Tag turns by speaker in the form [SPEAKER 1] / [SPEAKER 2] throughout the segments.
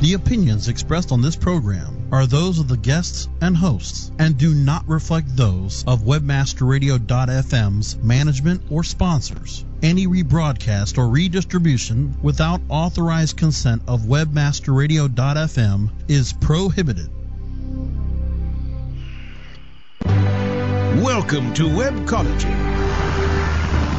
[SPEAKER 1] The opinions expressed on this program are those of the guests and hosts and do not reflect those of webmasterradio.fm's management or sponsors. Any rebroadcast or redistribution without authorized consent of webmasterradio.fm is prohibited.
[SPEAKER 2] Welcome to Web Webcology.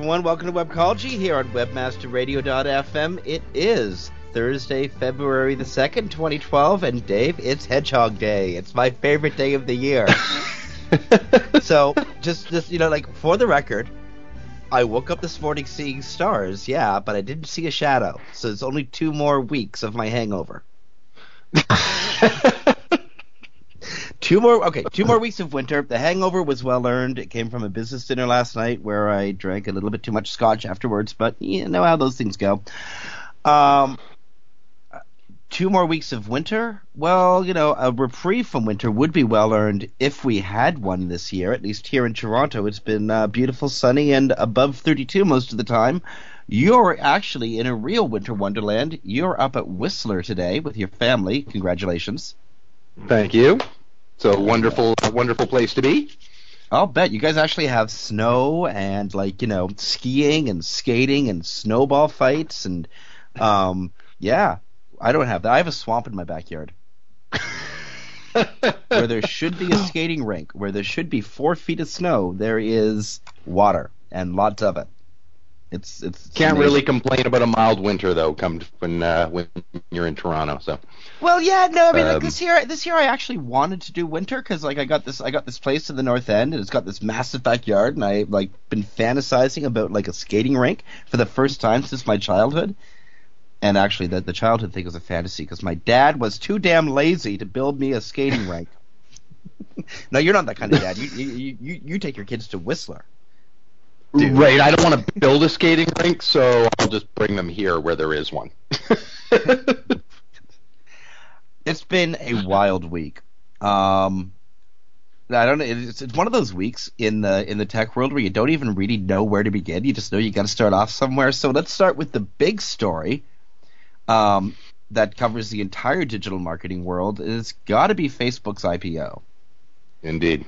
[SPEAKER 3] Everyone, welcome to Webcology here on webmasterradio.fm. It is Thursday, February the 2nd, 2012, and Dave, it's Hedgehog Day. It's my favorite day of the year. so, just, just, you know, like, for the record, I woke up this morning seeing stars, yeah, but I didn't see a shadow. So it's only two more weeks of my hangover. two more okay two more weeks of winter. The hangover was well earned. It came from a business dinner last night where i drank a little bit too much scotch afterwards but you know how those things go. Um two more weeks of winter? Well you know a reprieve from winter would be well earned if we had one this year. At least here in toronto it's been uh, beautiful sunny and above 32 most of the time. You're actually in a real winter wonderland. You're up at whistler today with your family. Congratulations.
[SPEAKER 4] Thank you. It's a wonderful, wonderful place to be.
[SPEAKER 3] I'll bet you guys actually have snow and like you know skiing and skating and snowball fights and um yeah I don't have that I have a swamp in my backyard where there should be a skating rink where there should be four feet of snow there is water and lots of it it's it's
[SPEAKER 4] Can't
[SPEAKER 3] amazing.
[SPEAKER 4] really complain about a mild winter though. Come when uh, when you're in Toronto. So
[SPEAKER 3] Well, yeah, no, I mean, like
[SPEAKER 4] Um,
[SPEAKER 3] this year, this year I actually wanted to do winter because, like, I got this, I got this place to the north end, and it's got this massive backyard, and I like been fantasizing about like a skating rink for the first time since my childhood. And actually, the the childhood thing was a fantasy because my dad was too damn lazy to build me a skating rink. no, you're not that kind of dad. You you you, you take your kids to Whistler. Dude.
[SPEAKER 4] right, I don't want to build a skating rink, so I'll just bring them here where there is one.
[SPEAKER 3] it's been a wild week. Um, I don't know. It's, it's one of those weeks in the in the tech world where you don't even really know where to begin. You just know you got to start off somewhere. So let's start with the big story um, that covers the entire digital marketing world. It's got to be Facebook's IPO.
[SPEAKER 4] Indeed.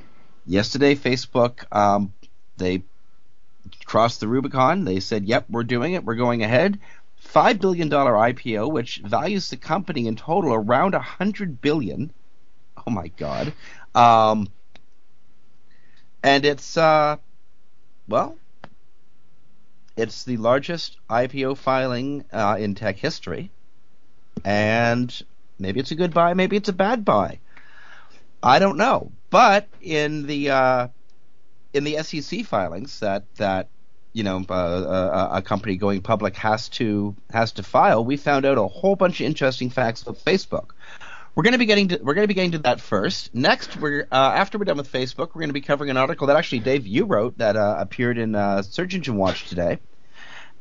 [SPEAKER 3] Yesterday, Facebook um, they crossed the Rubicon. They said, "Yep, we're doing it. We're going ahead." Five billion dollar IPO, which values the company in total around a hundred billion. Oh my god! Um, and it's uh, well, it's the largest IPO filing uh, in tech history, and maybe it's a good buy, maybe it's a bad buy. I don't know, but in the uh, in the SEC filings that that you know uh, a, a company going public has to has to file, we found out a whole bunch of interesting facts about Facebook. We're going to be getting to we're going to be getting to that first. Next, we're uh, after we're done with Facebook, we're going to be covering an article that actually Dave you wrote that uh, appeared in uh, Search Engine Watch today,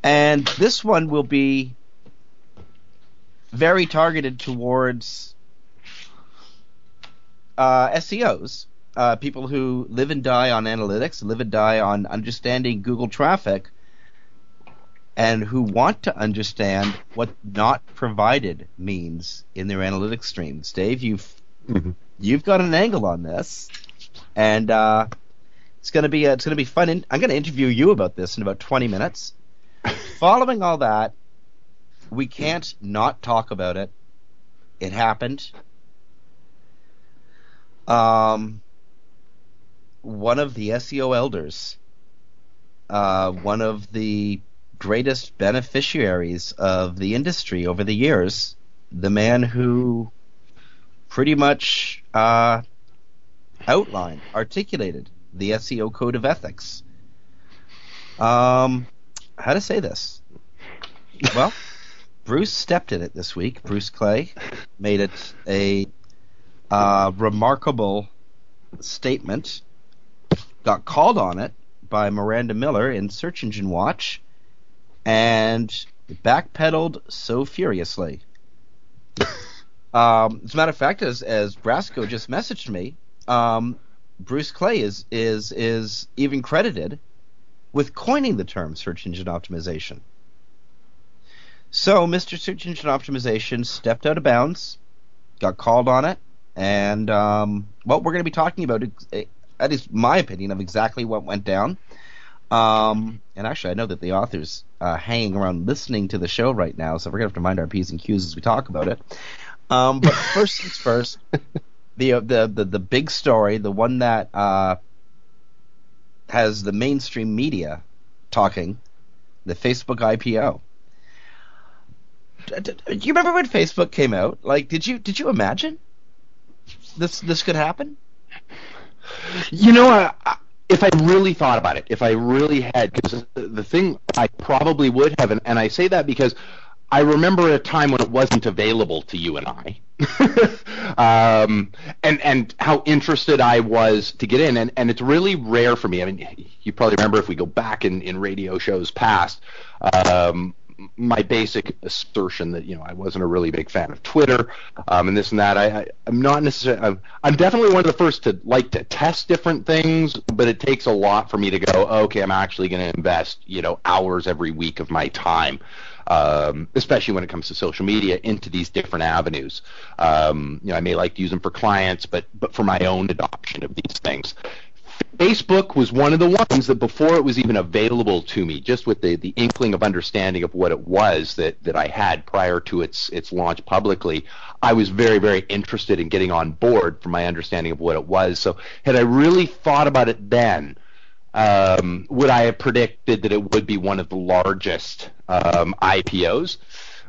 [SPEAKER 3] and this one will be very targeted towards uh, SEOs, uh, people who live and die on analytics, live and die on understanding Google traffic, and who want to understand what not provided means in their analytics streams. Dave, you've
[SPEAKER 4] Mm-hmm.
[SPEAKER 3] you've got an angle on this, and uh, it's gonna be it's gonna be fun. In, I'm gonna interview you about this in about 20 minutes. Following all that, we can't not talk about it. It happened. Um, one of the SEO elders, uh, one of the greatest beneficiaries of the industry over the years, the man who pretty much uh, outlined, articulated the SEO code of ethics. Um, how to say this? Well, Bruce stepped in it this week. Bruce Clay made it a uh, remarkable statement. Got called on it by Miranda Miller in Search Engine Watch, and backpedaled so furiously. Um, as a matter of fact, as as Brasco just messaged me, um, Bruce Clay is is is even credited with coining the term search engine optimization. So, Mr. Search Engine Optimization stepped out of bounds, got called on it, and um, what we're going to be talking about, that is my opinion of exactly what went down. Um, and actually, I know that the author's uh, hanging around listening to the show right now, so we're going to have to mind our P's and Q's as we talk about it. Um, but first things first, the, the the the big story, the one that uh, has the mainstream media talking, the Facebook IPO. Do you remember when Facebook came out? Like, did you did you imagine this this could happen?
[SPEAKER 4] You know, I, I- if I really thought about it, if I really had, because the thing I probably would have, and, and I say that because I remember a time when it wasn't available to you and I, um, and and how interested I was to get in, and and it's really rare for me. I mean, you probably remember if we go back in in radio shows past. Um, my basic assertion that you know I wasn't a really big fan of Twitter um, and this and that. I, I I'm not necessarily. I'm, I'm definitely one of the first to like to test different things, but it takes a lot for me to go. Okay, I'm actually going to invest you know hours every week of my time. Um, especially when it comes to social media, into these different avenues. Um, you know, I may like to use them for clients, but but for my own adoption of these things. Facebook was one of the ones that before it was even available to me, just with the, the inkling of understanding of what it was that, that I had prior to its its launch publicly, I was very, very interested in getting on board from my understanding of what it was. So had I really thought about it then, um, would I have predicted that it would be one of the largest um, IPOs?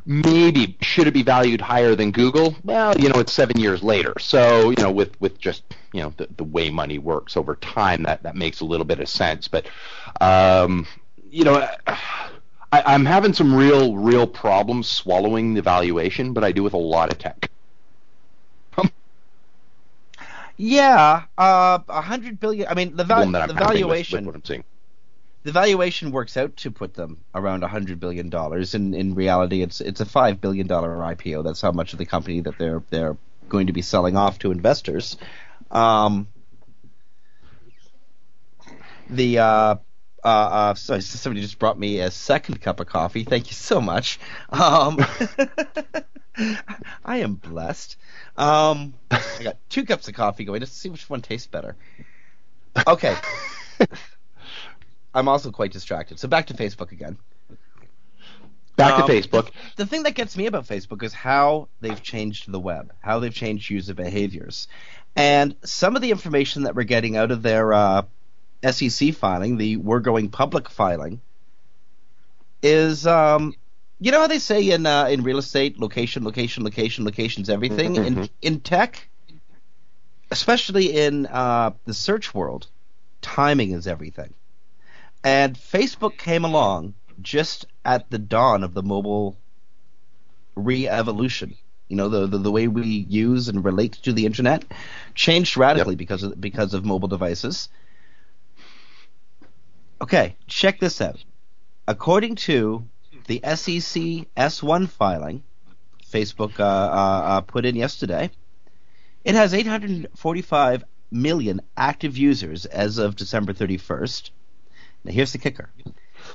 [SPEAKER 4] Maybe should it be valued higher than Google? Well, you know, it's seven years later, so you know, with with just you know the, the way money works over time, that that makes a little bit of sense. But um, you know, I, I'm having some real real problems swallowing the valuation, but I do with a lot of tech.
[SPEAKER 3] Yeah, uh, a hundred billion. I mean, the, val-
[SPEAKER 4] One that I'm
[SPEAKER 3] the
[SPEAKER 4] having with- with
[SPEAKER 3] valuation. The valuation works out to put them around hundred billion dollars. In in reality, it's it's a five billion dollar IPO. That's how much of the company that they're they're going to be selling off to investors. Um, the uh, uh, uh, sorry, somebody just brought me a second cup of coffee. Thank you so much. Um, I am blessed. Um, I got two cups of coffee going to see which one tastes better. Okay. I'm also quite distracted. So back to Facebook again.
[SPEAKER 4] Back
[SPEAKER 3] Um,
[SPEAKER 4] to Facebook.
[SPEAKER 3] The thing that gets me about Facebook is how they've changed the web, how they've changed user behaviors. And some of the information that we're getting out of their uh, SEC filing, the we're going public filing, is um, you know how they say in uh, in real estate, location, location, location, location's everything. In
[SPEAKER 4] Mhm.
[SPEAKER 3] in tech, especially in uh, the search world, timing is everything. And Facebook came along just at the dawn of the mobile re-evolution. You know, the, the, the way we use and relate to the internet changed radically yep. because of because of mobile devices. Okay, check this out. According to the SEC S1 filing, Facebook uh, uh, uh, put in yesterday, it has 845 million active users as of December 31st. Now, here's the kicker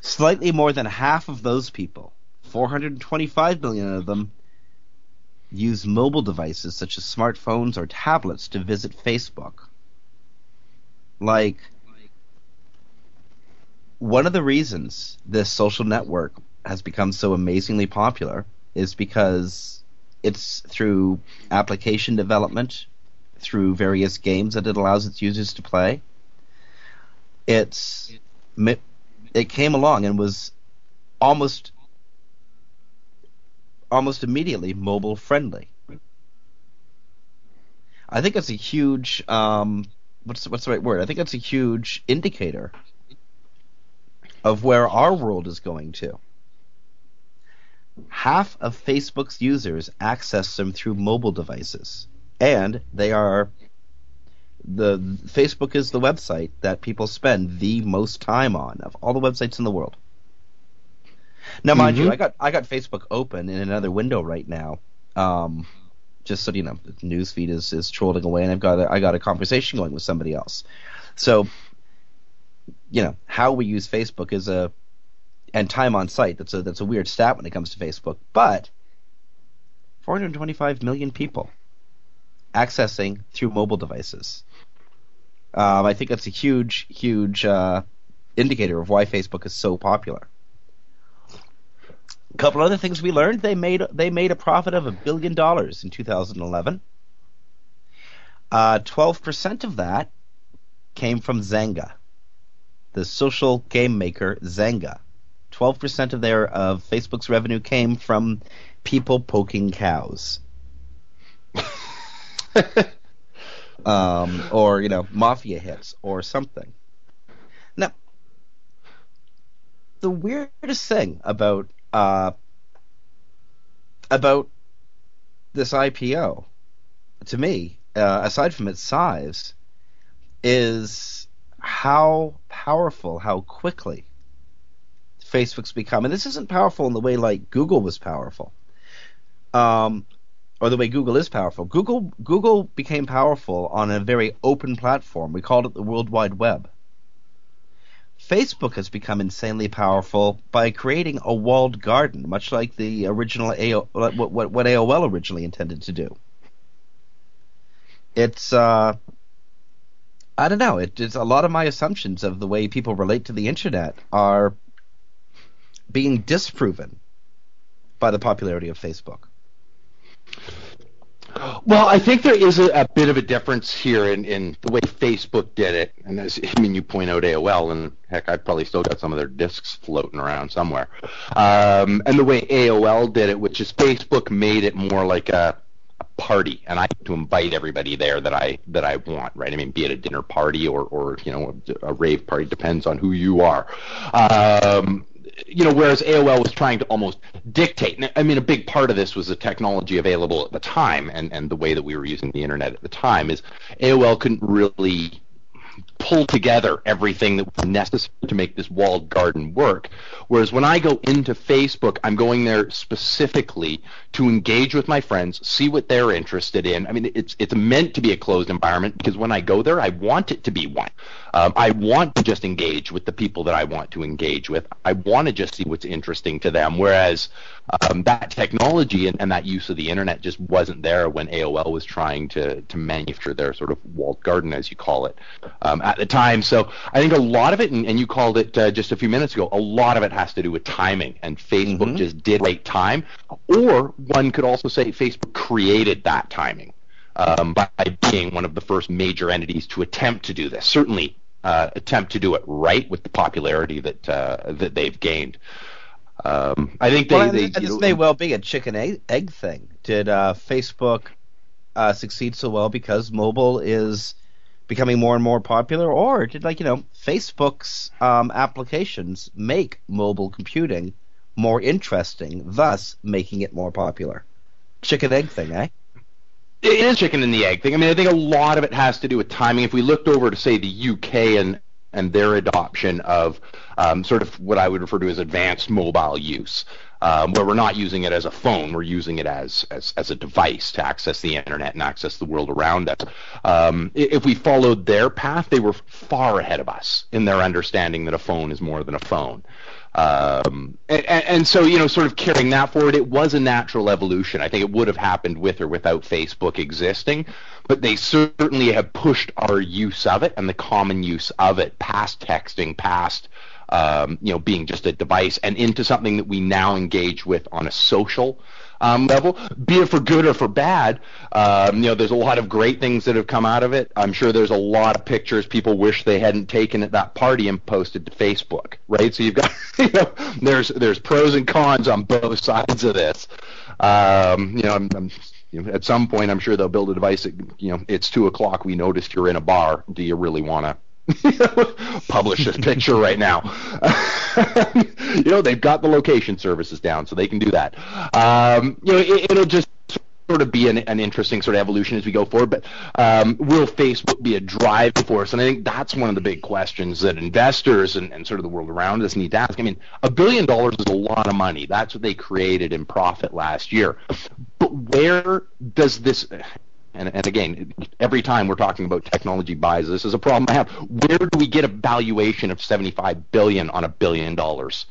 [SPEAKER 3] slightly more than half of those people, 425 million of them, use mobile devices such as smartphones or tablets to visit Facebook. Like, one of the reasons this social network has become so amazingly popular is because it's through application development, through various games that it allows its users to play. It's it came along and was almost almost immediately mobile friendly. I think that's a huge um, what's what's the right word? I think that's a huge indicator of where our world is going to. Half of Facebook's users access them through mobile devices, and they are the Facebook is the website that people spend the most time on of all the websites in the world. Now, mind mm-hmm. you, I got I got Facebook open in another window right now, um, just so you know, the news feed is is trolling away, and I've got a, I got a conversation going with somebody else. So, you know, how we use Facebook is a and time on site. That's a that's a weird stat when it comes to Facebook, but 425 million people accessing through mobile devices. Um, I think that's a huge, huge uh, indicator of why Facebook is so popular. A couple other things we learned: they made they made a profit of a billion dollars in 2011. Uh, twelve percent of that came from Zynga, the social game maker Zynga. Twelve percent of their of Facebook's revenue came from people poking cows. um, or you know mafia hits or something. Now, the weirdest thing about uh, about this IPO, to me, uh, aside from its size, is how powerful, how quickly Facebook's become. And this isn't powerful in the way like Google was powerful. Um, or the way Google is powerful. Google Google became powerful on a very open platform. We called it the World Wide Web. Facebook has become insanely powerful by creating a walled garden, much like the original AO, what, what, what AOL originally intended to do. It's uh, I don't know. It, it's a lot of my assumptions of the way people relate to the internet are being disproven by the popularity of Facebook.
[SPEAKER 4] Well, I think there is a, a, bit of a difference here in, in the way Facebook did it. And as I mean, you point out AOL, and heck, I've probably still got some of their discs floating around somewhere. Um, and the way AOL did it, which is Facebook made it more like a, a party, and I have to invite everybody there that I that I want, right? I mean, be it a dinner party or or you know a rave party, depends on who you are. Um, you know, whereas AOL was trying to almost dictate. I mean, a big part of this was the technology available at the time, and and the way that we were using the internet at the time is AOL couldn't really pull together everything that was necessary to make this walled garden work. Whereas when I go into Facebook, I'm going there specifically to engage with my friends, see what they're interested in. I mean, it's it's meant to be a closed environment because when I go there, I want it to be one. Um, I want to just engage with the people that I want to engage with. I want to just see what's interesting to them. Whereas um, that technology and, and that use of the internet just wasn't there when AOL was trying to to manufacture their sort of walled garden, as you call it, um, at the time. So I think a lot of it, and, and you called it uh, just a few minutes ago, a lot of it has to do with timing, and Facebook mm-hmm. just did right time, or one could also say Facebook created that timing. Um, by being one of the first major entities to attempt to do this. Certainly, uh, attempt to do it right with the popularity that uh, that they've gained. Um, I think they.
[SPEAKER 3] Well,
[SPEAKER 4] they,
[SPEAKER 3] this know, may well be a chicken egg, egg thing. Did uh, Facebook uh, succeed so well because mobile is becoming more and more popular, or did like you know Facebook's um, applications make mobile computing more interesting, thus making it more popular? chicken egg thing, eh?
[SPEAKER 4] It is chicken and the egg thing. I mean, I think a lot of it has to do with timing. If we looked over to say the UK and and their adoption of um, sort of what I would refer to as advanced mobile use, um, where we're not using it as a phone, we're using it as, as, as a device to access the internet and access the world around us. Um, if we followed their path, they were far ahead of us in their understanding that a phone is more than a phone. Um, and, and, so, you know, sort of carrying that forward, it was a natural evolution. I think it would have happened with or without Facebook existing, but they certainly have pushed our use of it and the common use of it past texting, past um, you know being just a device, and into something that we now engage with on a social um, level, be it for good or for bad. Um, you know, there's a lot of great things that have come out of it. I'm sure there's a lot of pictures people wish they hadn't taken at that party and posted to Facebook, right? So you've got, you know, there's there's pros and cons on both sides of this. Um, you know, I'm, I'm you know, at some point, I'm sure they'll build a device that, you know, it's two o'clock. We noticed you're in a bar. Do you really want to publish this picture right now? you know, they've got the location services down, so they can do that. Um, you know, it, will just sort of be an, an, interesting sort of evolution as we go forward. But um, will Facebook be a driving force? And I think that's one of the big questions that investors and, and sort of the world around us need to ask. I mean, a billion dollars is a lot of money. That's what they created in profit last year. But where does this and, and again, every time we're talking about technology buys, this is a problem I have. Where do we get a valuation of 75 billion on a billion dollars?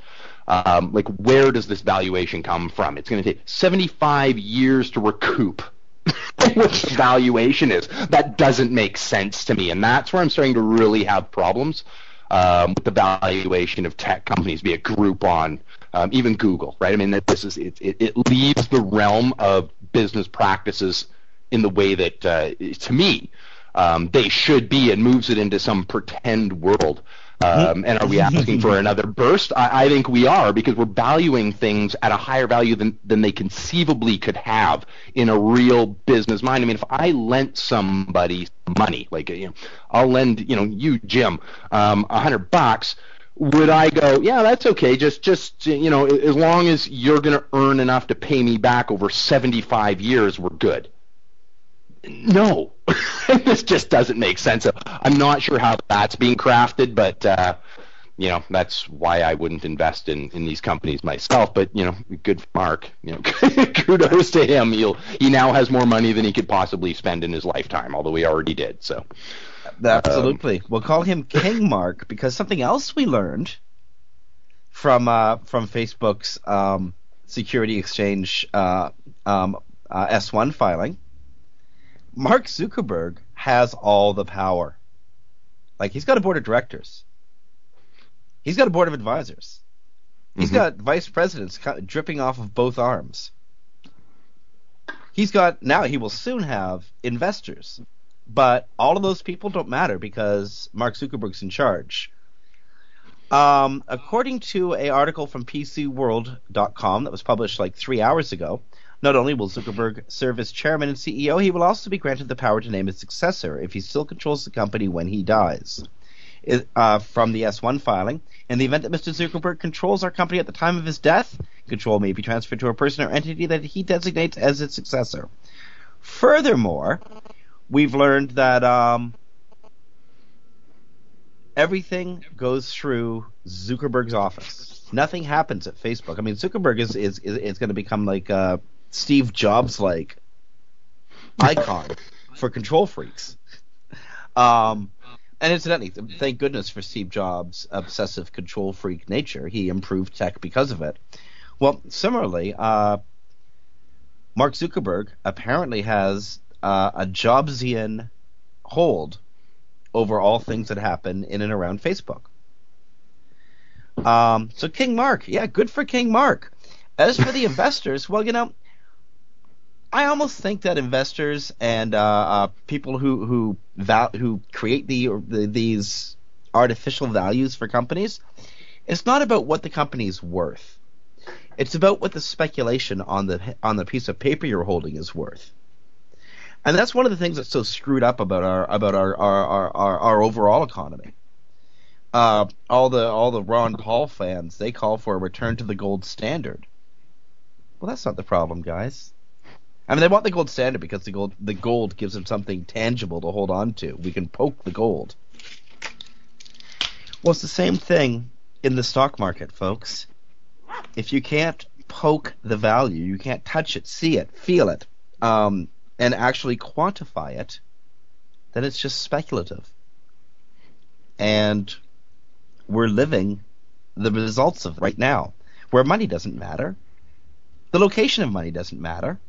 [SPEAKER 4] Um, like, where does this valuation come from? It's going to take 75 years to recoup what valuation is. That doesn't make sense to me, and that's where I'm starting to really have problems um, with the valuation of tech companies, be it Groupon, um, even Google, right? I mean, this is it, it, it leaves the realm of business practices in the way that, uh, to me, um, they should be and moves it into some pretend world. Um, and are we asking for another burst? I, I, think we are because we're valuing things at a higher value than, than they conceivably could have in a real business mind. I mean, if I lent somebody money, like you know, I'll lend you know you Jim um, a um, hundred bucks, would I go? Yeah, that's okay. Just just you know, as long as you're going to earn enough to pay me back over seventy five years, we're good no, this just doesn't make sense. I'm not sure how that's being crafted, but uh, you know that's why I wouldn't invest in, in these companies myself. But you know, good Mark. You know, kudos to him. He'll he now has more money than he could possibly spend in his lifetime, although he already did. So
[SPEAKER 3] absolutely, um, we'll call him King Mark because something else we learned from uh, from Facebook's um, security exchange uh, um, uh, S1 filing Mark Zuckerberg has all the power. Like he's got a board of directors. He's got a board of advisors. He's mm-hmm. got vice presidents dripping off of both arms. He's got now he will soon have investors. But all of those people don't matter because Mark Zuckerberg's in charge. Um, according to a article from PCWorld.com that was published like three hours ago, not only will Zuckerberg serve as chairman and CEO, he will also be granted the power to name his successor if he still controls the company when he dies. Uh, from the S1 filing, in the event that Mr. Zuckerberg controls our company at the time of his death, control may be transferred to a person or entity that he designates as its successor. Furthermore, we've learned that um, everything goes through Zuckerberg's office. Nothing happens at Facebook. I mean, Zuckerberg is is is, is going to become like uh, Steve Jobs like icon for control freaks. Um, and incidentally, thank goodness for Steve Jobs' obsessive control freak nature. He improved tech because of it. Well, similarly, uh, Mark Zuckerberg apparently has uh, a Jobsian hold over all things that happen in and around Facebook. Um, so King Mark, yeah, good for King Mark. As for the investors, well, you know, I almost think that investors and uh, uh, people who who val- who create the, the, these artificial values for companies, it's not about what the company's worth. It's about what the speculation on the on the piece of paper you're holding is worth. And that's one of the things that's so screwed up about our about our our, our, our, our overall economy. Uh, all the all the Ron Paul fans they call for a return to the gold standard. Well, that's not the problem, guys I mean, they want the gold standard because the gold the gold gives them something tangible to hold on to. We can poke the gold. Well, it's the same thing in the stock market, folks. If you can't poke the value, you can't touch it, see it, feel it, um, and actually quantify it, then it's just speculative. And we're living the results of right now, where money doesn't matter. The location of money doesn't matter.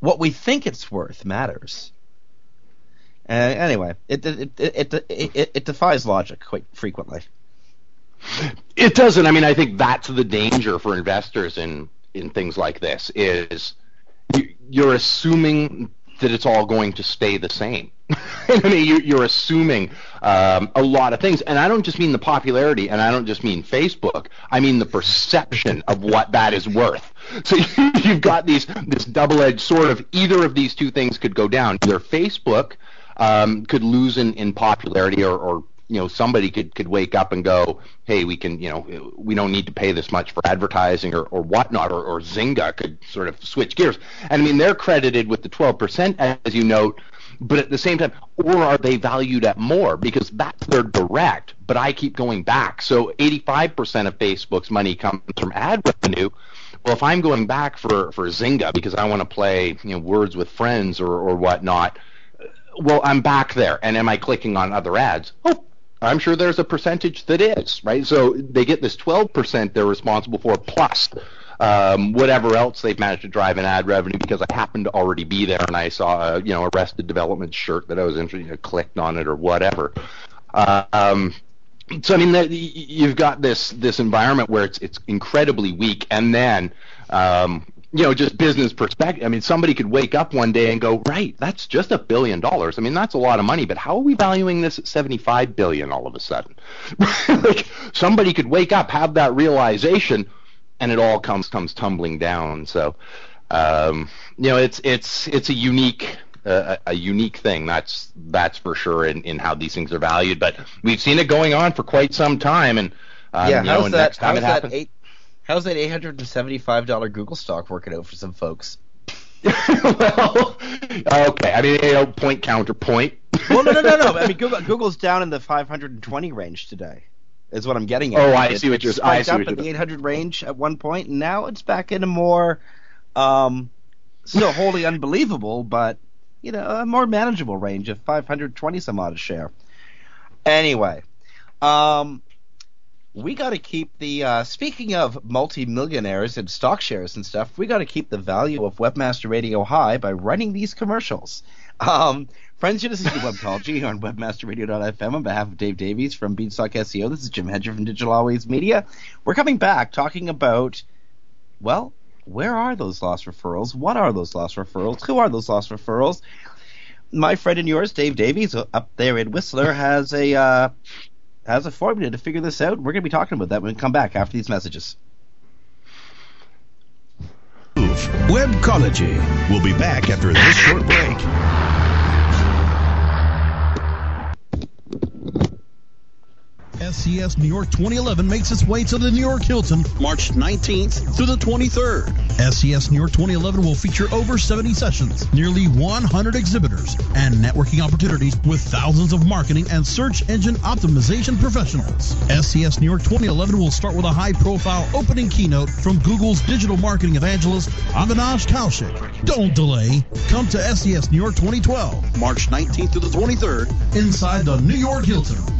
[SPEAKER 3] What we think it's worth matters. Uh, anyway, it it, it it, it it defies logic quite frequently.
[SPEAKER 4] It doesn't. I mean, I think that's the danger for investors in in things like this is you're assuming that it's all going to stay the same. I mean, you're assuming um, a lot of things, and I don't just mean the popularity, and I don't just mean Facebook. I mean the perception of what that is worth. So you've got these this double-edged sword of either of these two things could go down. Either Facebook um, could lose in, in popularity, or, or you know somebody could could wake up and go, hey, we can you know we don't need to pay this much for advertising or, or whatnot, or, or Zynga could sort of switch gears. And I mean they're credited with the 12% as you note, but at the same time, or are they valued at more because that's their direct? But I keep going back. So 85% of Facebook's money comes from ad revenue. Well, if I'm going back for for Zynga because I want to play you know Words with Friends or or whatnot well, I'm back there, and am I clicking on other ads? Oh, I'm sure there's a percentage that is, right? So they get this 12% they're responsible for plus um, whatever else they've managed to drive in ad revenue because I happened to already be there and I saw a you know Arrested Development shirt that I was interested in, clicked on it or whatever. Uh, um, so I mean, the, you've got this this environment where it's it's incredibly weak, and then um, you know, just business perspective. I mean, somebody could wake up one day and go, right, that's just a billion dollars. I mean, that's a lot of money, but how are we valuing this at 75 billion all of a sudden? like somebody could wake up, have that realization, and it all comes comes tumbling down. So, um, you know, it's it's it's a unique uh, a unique thing. That's that's for sure in, in how these things are valued. But we've seen it going on for quite some time, and um,
[SPEAKER 3] yeah,
[SPEAKER 4] you know,
[SPEAKER 3] how's that?
[SPEAKER 4] how's
[SPEAKER 3] that
[SPEAKER 4] happens,
[SPEAKER 3] eight? How's that eight hundred and seventy-five dollar Google stock working out for some folks?
[SPEAKER 4] well, okay. I mean, you know, point counterpoint.
[SPEAKER 3] well, no, no, no, no. I mean, Google, Google's down in the 520 range today. Is what I'm getting at.
[SPEAKER 4] Oh, I
[SPEAKER 3] it,
[SPEAKER 4] see what you're.
[SPEAKER 3] It
[SPEAKER 4] I see
[SPEAKER 3] up
[SPEAKER 4] what
[SPEAKER 3] at
[SPEAKER 4] you're
[SPEAKER 3] the 800 range at one point, and now it's back in a more, um, still wholly unbelievable, but you know, a more manageable range of 520 some odd a share. Anyway, um, we got to keep the uh, speaking of multimillionaires and stock shares and stuff we got to keep the value of webmaster radio high by running these commercials. Um, friends you're listening to webcology on webmasterradio.fm on behalf of dave davies from beanstalk seo this is jim hedger from digital always media. We're coming back talking about well where are those lost referrals? What are those lost referrals? Who are those lost referrals? My friend and yours, Dave Davies, up there in Whistler, has a uh, has a formula to figure this out. We're going to be talking about that when we come back after these messages.
[SPEAKER 2] Webcology. We'll be back after this short break.
[SPEAKER 1] SES New York 2011 makes its way to the New York Hilton March 19th through the 23rd. SES New York 2011 will feature over 70 sessions, nearly 100 exhibitors, and networking opportunities with thousands of marketing and search engine optimization professionals. SES New York 2011 will start with a high profile opening keynote from Google's digital marketing evangelist Avinash Kaushik. Don't delay. Come to SES New York 2012, March 19th through the 23rd, inside the New York Hilton.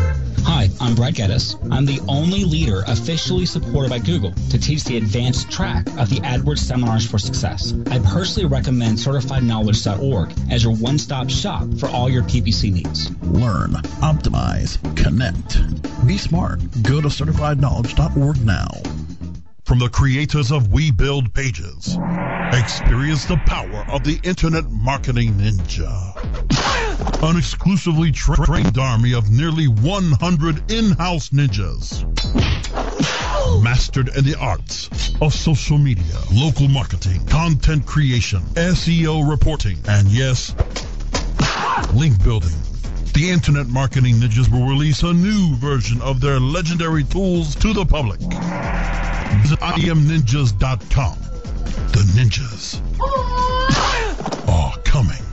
[SPEAKER 5] Hi, I'm Brad Geddes. I'm the only leader officially supported by Google to teach the advanced track of the AdWords Seminars for Success. I personally recommend CertifiedKnowledge.org as your one-stop shop for all your PPC needs.
[SPEAKER 1] Learn, optimize, connect. Be smart. Go to certifiedknowledge.org now. From the creators of We Build Pages. Experience the power of the Internet Marketing Ninja. An exclusively tra- trained army of nearly 100 in-house ninjas. Mastered in the arts of social media, local marketing, content creation, SEO reporting, and yes, link building. The Internet Marketing Ninjas will release a new version of their legendary tools to the public. Visit IamNinjas.com. The ninjas are coming.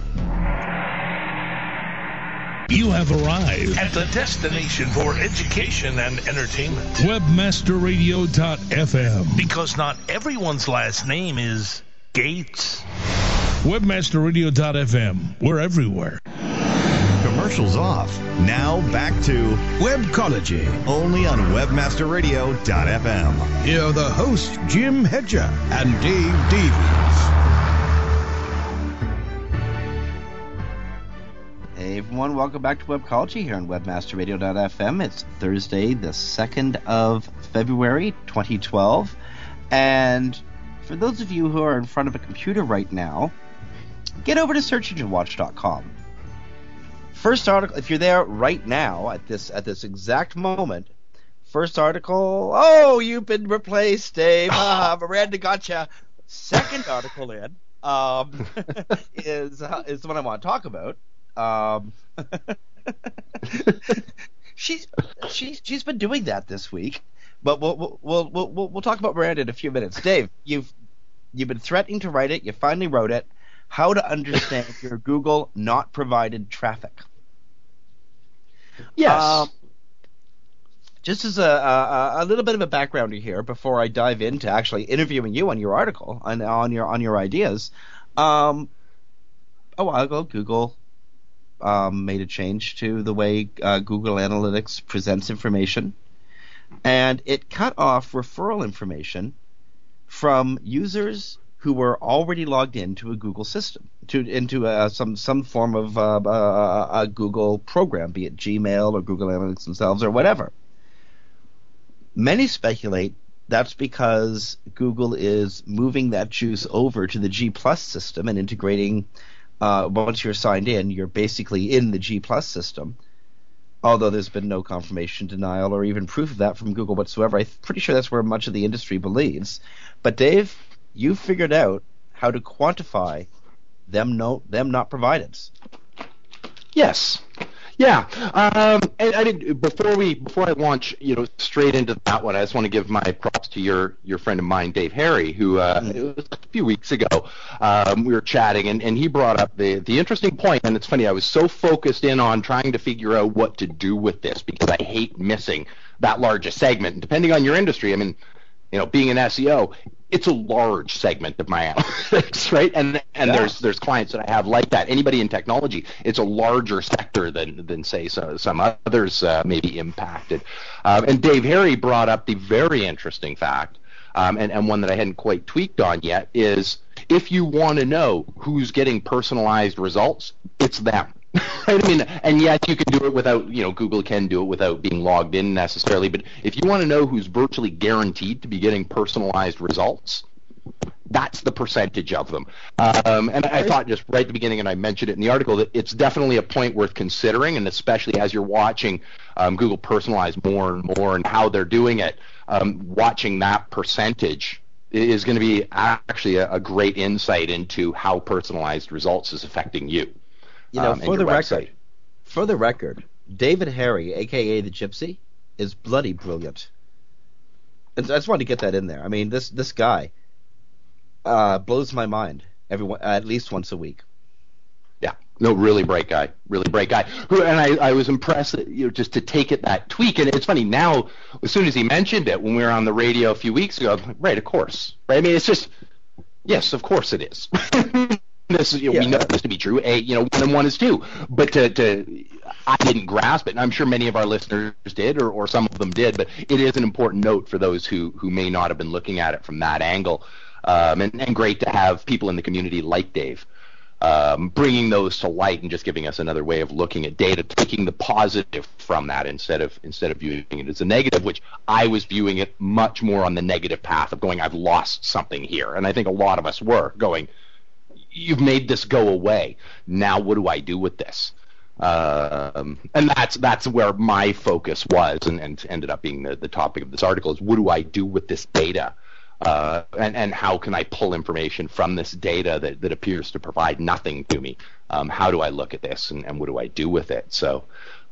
[SPEAKER 6] You have arrived at the destination for education and entertainment. Webmasterradio.fm. Because not everyone's last name is Gates. Webmasterradio.fm. We're everywhere.
[SPEAKER 7] Commercials off. Now back to Webcology, only on WebmasterRadio.fm.
[SPEAKER 2] Here are the hosts, Jim Hedger and Dave Davies.
[SPEAKER 3] Everyone, welcome back to Webcology here on WebmasterRadio.fm. It's Thursday, the 2nd of February, 2012. And for those of you who are in front of a computer right now, get over to SearchEngineWatch.com. First article, if you're there right now at this at this exact moment, first article, oh, you've been replaced, Dave. Ah, Miranda gotcha. Second article in um, is uh, is the one I want to talk about. Um, she's she's she's been doing that this week, but we'll we'll we'll we'll, we'll talk about Miranda in a few minutes. Dave, you've you've been threatening to write it. You finally wrote it. How to understand your Google not provided traffic?
[SPEAKER 4] Yes.
[SPEAKER 3] Um, just as a, a, a little bit of a backgrounder here before I dive into actually interviewing you on your article and on your on your ideas. Um, a while ago, Google um, made a change to the way uh, Google Analytics presents information, and it cut off referral information from users who were already logged into a Google system, to into some some form of uh, uh, a Google program, be it Gmail or Google Analytics themselves or whatever. Many speculate that's because Google is moving that juice over to the G Plus system and integrating. Uh, once you're signed in, you're basically in the G Plus system. Although there's been no confirmation, denial, or even proof of that from Google whatsoever, I'm pretty sure that's where much of the industry believes. But Dave, you figured out how to quantify them no them not provided.
[SPEAKER 4] Yes. Yeah. Um, and I did before we before I launch, you know, straight into that one. I just want to give my props to your your friend of mine, Dave Harry, who uh,
[SPEAKER 3] Mm-hmm.
[SPEAKER 4] it was a few weeks ago um, we were chatting, and, and he brought up the the interesting point. And it's funny, I was so focused in on trying to figure out what to do with this because I hate missing that large a segment. And depending on your industry, I mean, you know, being an SEO, it's a large segment of my analytics, right? And and
[SPEAKER 3] Yeah.
[SPEAKER 4] there's there's clients that I have like that. Anybody in technology, it's a larger sector than than say so, some others uh, may be impacted. Um, and Dave Harry brought up the very interesting fact, um, and and one that I hadn't quite tweaked on yet is if you want to know who's getting personalized results, it's them. I mean, and yes, you can do it without, you know, Google can do it without being logged in necessarily. But if you want to know who's virtually guaranteed to be getting personalized results, that's the percentage of them. Um, and I thought just right at the beginning, and I mentioned it in the article, that it's definitely a point worth considering, and especially as you're watching um, Google personalize more and more and how they're doing it, um, watching that percentage is going to be actually a, a great insight into how personalized results is affecting you.
[SPEAKER 3] You know,
[SPEAKER 4] um,
[SPEAKER 3] for the
[SPEAKER 4] your website.
[SPEAKER 3] record, for the record, David Harry, aka the Gypsy, is bloody brilliant. And I just wanted to get that in there. I mean, this this guy uh, blows my mind every at least once a week.
[SPEAKER 4] Yeah, no, really bright guy, really bright guy. Who and I, I was impressed, that, you know, just to take it that tweak. And it's funny now, as soon as he mentioned it when we were on the radio a few weeks ago, I'm like, right, of course, right. I mean, it's just, yes, of course it is. this is, you know, we know this to be true. A, you know, one and one is two. But to, to, I didn't grasp it, and I'm sure many of our listeners did, or, or some of them did. But it is an important note for those who who may not have been looking at it from that angle. Um, and, and great to have people in the community like Dave um, bringing those to light and just giving us another way of looking at data, taking the positive from that instead of instead of viewing it as a negative, which I was viewing it much more on the negative path of going, I've lost something here, and I think a lot of us were going, you've made this go away. Now what do I do with this? Um, and that's that's where my focus was, and, and ended up being the, the topic of this article is what do I do with this data? uh, and, and how can I pull information from this data that, that appears to provide nothing to me? Um, how do I look at this and, and what do I do with it? So,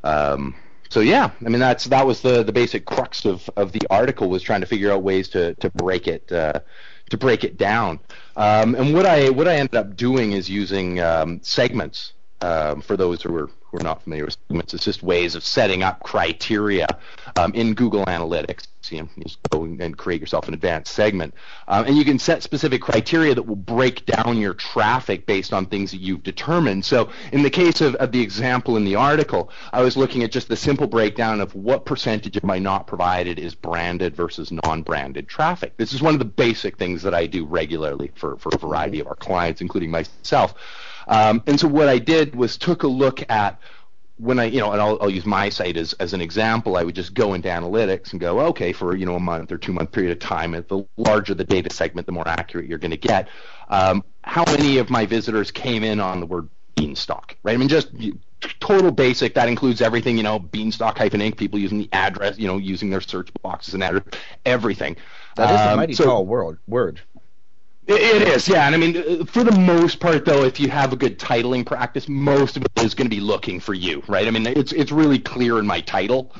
[SPEAKER 4] um, so yeah, I mean that's that was the, the basic crux of, of the article was trying to figure out ways to, to break it uh, to break it down. Um, and what I what I ended up doing is using um, segments um, for those who are who are not familiar with segments, it's just ways of setting up criteria um, in Google Analytics. Just go and create yourself an advanced segment, um, and you can set specific criteria that will break down your traffic based on things that you've determined. So, in the case of, of the example in the article, I was looking at just the simple breakdown of what percentage of my not provided is branded versus non-branded traffic. This is one of the basic things that I do regularly for for a variety of our clients, including myself. Um, and so what I did was took a look at when I, you know, and I'll, I'll use my site as, as an example, I would just go into analytics and go, okay, for, you know, a month or two month period of time, the larger the data segment, the more accurate you're going to get. Um, how many of my visitors came in on the word beanstalk, right? I mean, just total basic. That includes everything, you know, beanstalk hyphen inc, people using the address, you know, using their search boxes and address, everything.
[SPEAKER 3] That is a um, mighty so, tall word. word.
[SPEAKER 4] It is, yeah. And I mean, uh, for the most part, though, if you have a good titling practice, most of it is going to be looking for you, right? I mean, it's it's really clear in my title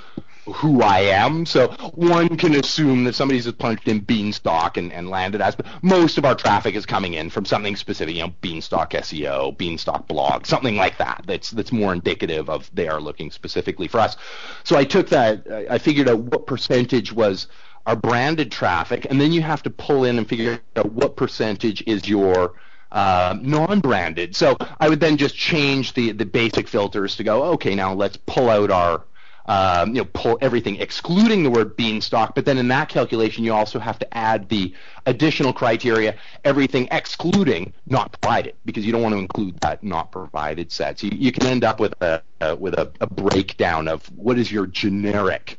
[SPEAKER 4] who I am, so one can assume that somebody's just punched in Beanstalk and, and landed as. But most of our traffic is coming in from something specific, you know, Beanstalk SEO, Beanstalk blog, something like that. That's that's more indicative of they are looking specifically for us. So I took that, I figured out what percentage was are branded traffic, and then you have to pull in and figure out what percentage is your uh, non-branded. So I would then just change the the basic filters to go, okay, now let's pull out our um, you know, pull everything excluding the word beanstalk, but then in that calculation you also have to add the additional criteria, everything excluding not provided, because you don't want to include that not provided set. So you, you can end up with a, uh, with a, a breakdown of what is your generic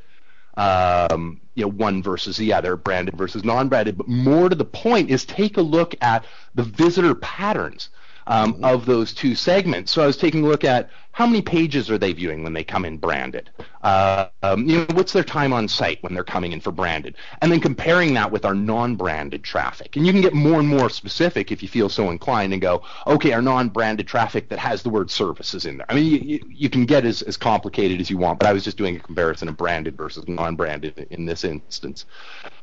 [SPEAKER 4] um, you know, one versus the other, branded versus non-branded. But more to the point is take a look at the visitor patterns um, mm-hmm. of those two segments. So I was taking a look at how many pages are they viewing when they come in branded? Uh, um, you know, what's their time on site when they're coming in for branded? And then comparing that with our non-branded traffic. And you can get more and more specific if you feel so inclined and go, okay, our non-branded traffic that has the word services in there. I mean, you, you can get as, as complicated as you want, but I was just doing a comparison of branded versus non-branded in this instance.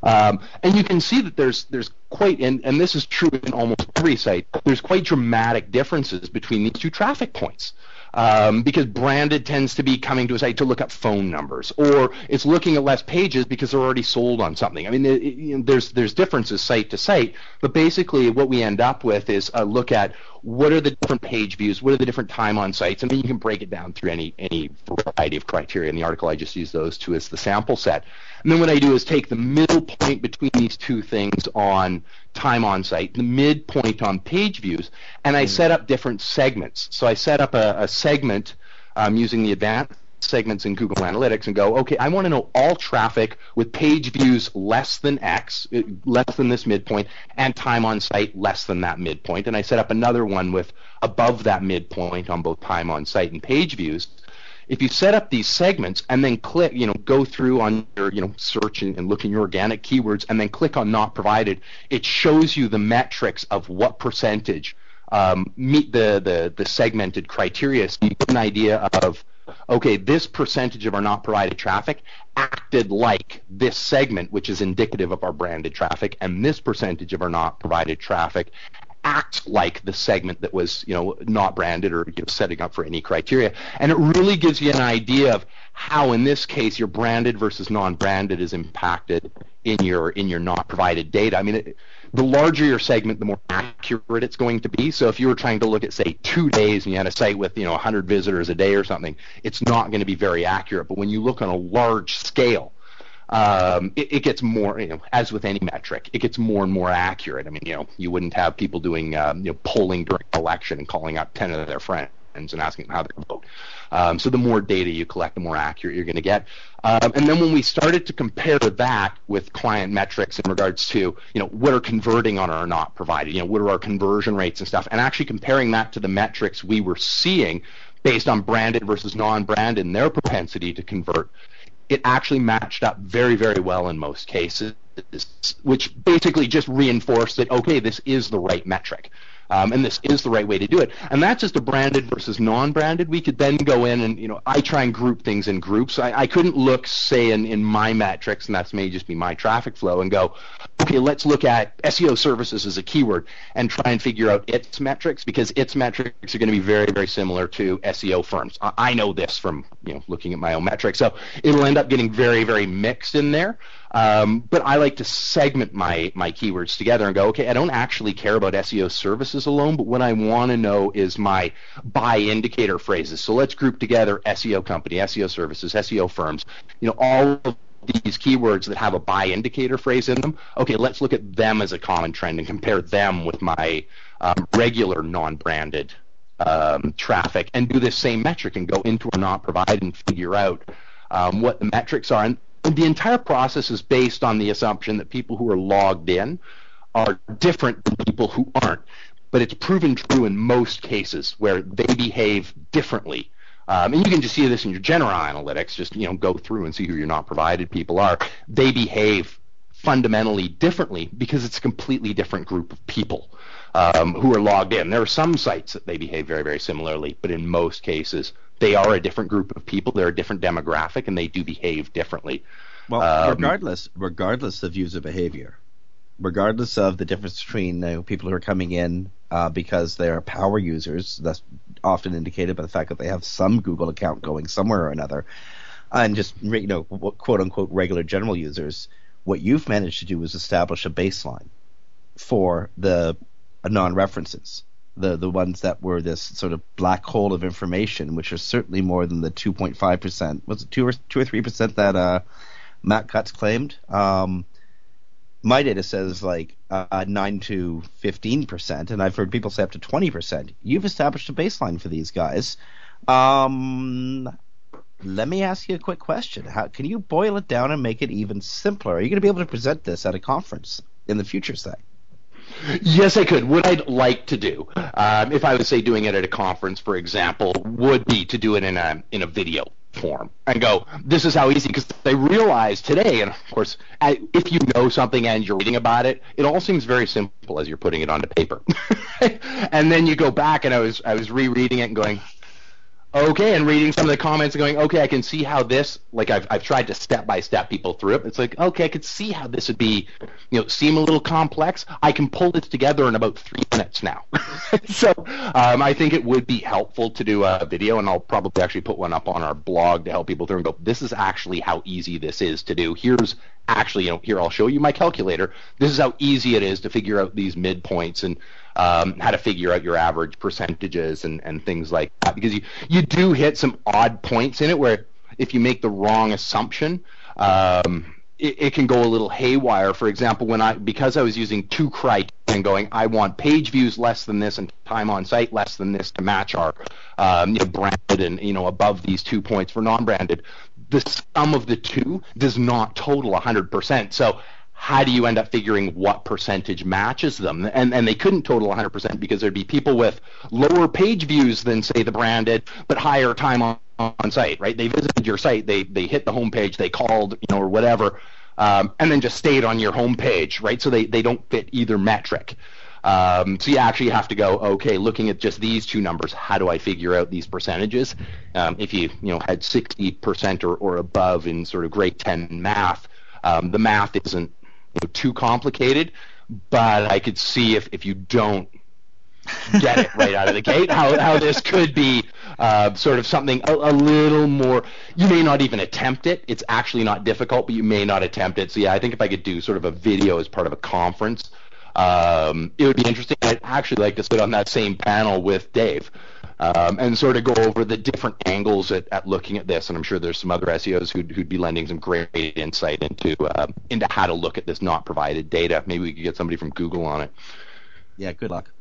[SPEAKER 4] Um, and you can see that there's there's quite, and, and this is true in almost every site, there's quite dramatic differences between these two traffic points um, because branded tends to be coming to a site to look up phone numbers, or it's looking at less pages because they're already sold on something. I mean, it, you know, there's there's differences site to site, but basically what we end up with is a look at what are the different page views, what are the different time on sites, and then you can break it down through any any variety of criteria. In the article, I just use those two as the sample set. And then what I do is take the middle point between these two things on time on site, the midpoint on page views, and I mm. set up different segments. So I set up a, a segment um, using the advanced segments in Google Analytics and go, okay, I want to know all traffic with page views less than X, less than this midpoint, and time on site less than that midpoint. And I set up another one with above that midpoint on both time on site and page views if you set up these segments and then click, you know, go through on your, you know, search and, and, look in your organic keywords and then click on not provided, it shows you the metrics of what percentage um, meet the, the, the segmented criteria. So you get an idea of, okay, this percentage of our not provided traffic acted like this segment, which is indicative of our branded traffic, and this percentage of our not provided traffic act like the segment that was, you know, not branded or you know, setting up for any criteria. And it really gives you an idea of how, in this case, your branded versus non-branded is impacted in your in your not provided data. I mean, it, the larger your segment, the more accurate it's going to be. So if you were trying to look at, say, two days and you had a site with, you know, 100 visitors a day or something, it's not going to be very accurate. But when you look on a large scale, um, it, it, gets more, you know, as with any metric, it gets more and more accurate. I mean, you know, you wouldn't have people doing, um, you know, polling during election and calling out 10 of their friends and asking them how they vote. Um, so the more data you collect, the more accurate you're going to get. Um, and then when we started to compare that with client metrics in regards to, you know, what are converting on or not provided, you know, what are our conversion rates and stuff, and actually comparing that to the metrics we were seeing based on branded versus non-branded and their propensity to convert, it actually matched up very, very well in most cases, which basically just reinforced that, okay, this is the right metric. Um, and this is the right way to do it. And that's just a branded versus non-branded. We could then go in and, you know, I try and group things in groups. I, I couldn't look, say, in, in my metrics, and that's may just be my traffic flow, and go, okay, let's look at SEO services as a keyword and try and figure out its metrics because its metrics are going to be very, very similar to SEO firms. I, I know this from, you know, looking at my own metrics. So it'll end up getting very, very mixed in there. Um, but I like to segment my my keywords together and go, okay, I don't actually care about SEO services alone, but what I want to know is my buy indicator phrases. So let's group together SEO company, SEO services, SEO firms, you know, all of these keywords that have a buy indicator phrase in them. Okay, let's look at them as a common trend and compare them with my um, regular non-branded um, traffic and do this same metric and go into or not provide and figure out um, what the metrics are. And the entire process is based on the assumption that people who are logged in are different than people who aren't. But it's proven true in most cases where they behave differently. Um, and you can just see this in your general analytics. Just you know, go through and see who your not provided people are. They behave fundamentally differently because it's a completely different group of people um, who are logged in. There are some sites that they behave very, very similarly, but in most cases, they are a different group of people. They're a different demographic, and they do behave differently.
[SPEAKER 3] Well, um, regardless, regardless of user behavior, regardless of the difference between you know, people who are coming in uh, because they are power users, that's often indicated by the fact that they have some Google account going somewhere or another, and just you know quote unquote regular general users. What you've managed to do is establish a baseline for the non-references the the ones that were this sort of black hole of information, which are certainly more than the 2.5 percent. Was it two or two or three percent that uh, Matt Cutts claimed? Um, my data says like uh, nine to fifteen percent, and I've heard people say up to twenty percent. You've established a baseline for these guys. Um, let me ask you a quick question. How can you boil it down and make it even simpler? Are you going to be able to present this at a conference in the future, say?
[SPEAKER 4] Yes, I could. What I'd like to do, um, if I was say doing it at a conference, for example, would be to do it in a in a video form and go, this is how easy, because they realize today, and of course, if you know something and you're reading about it, it all seems very simple as you're putting it onto paper. and then you go back, and I was I was rereading it and going, okay, and reading some of the comments and going, okay, I can see how this, like I've, I've tried to step by step people through it. It's like, okay, I could see how this would be, you know, seem a little complex. I can pull this together in about three minutes now. so um, I think it would be helpful to do a video, and I'll probably actually put one up on our blog to help people through and go, this is actually how easy this is to do. Here's actually, you know, here I'll show you my calculator. This is how easy it is to figure out these midpoints and um, how to figure out your average percentages and, and things like that. Because you, you do hit some odd points in it where if you make the wrong assumption, um, it, it, can go a little haywire. For example, when I because I was using two criteria and going, I want page views less than this and time on site less than this to match our um, you know, branded and you know above these two points for non-branded. The sum of the two does not total 100%. So how do you end up figuring what percentage matches them? And and they couldn't total 100% because there'd be people with lower page views than say the branded, but higher time on, on site, right? They visited your site, they they hit the homepage, they called, you know, or whatever, um, and then just stayed on your homepage, right? So they they don't fit either metric. Um, so you actually have to go, okay, looking at just these two numbers, how do I figure out these percentages? Um, if you you know had 60% or, or above in sort of grade 10 math, um, the math isn't know, too complicated, but I could see if, if you don't get it right out of the gate, how, how this could be uh, sort of something a, a, little more. You may not even attempt it. It's actually not difficult, but you may not attempt it. So yeah, I think if I could do sort of a video as part of a conference, um, it would be interesting. I'd actually like to sit on that same panel with Dave um, and sort of go over the different angles at, at looking at this. And I'm sure there's some other SEOs who'd, who'd be lending some great insight into uh, into how to look at this not provided data. Maybe we could get somebody from Google on it.
[SPEAKER 3] Yeah, good luck.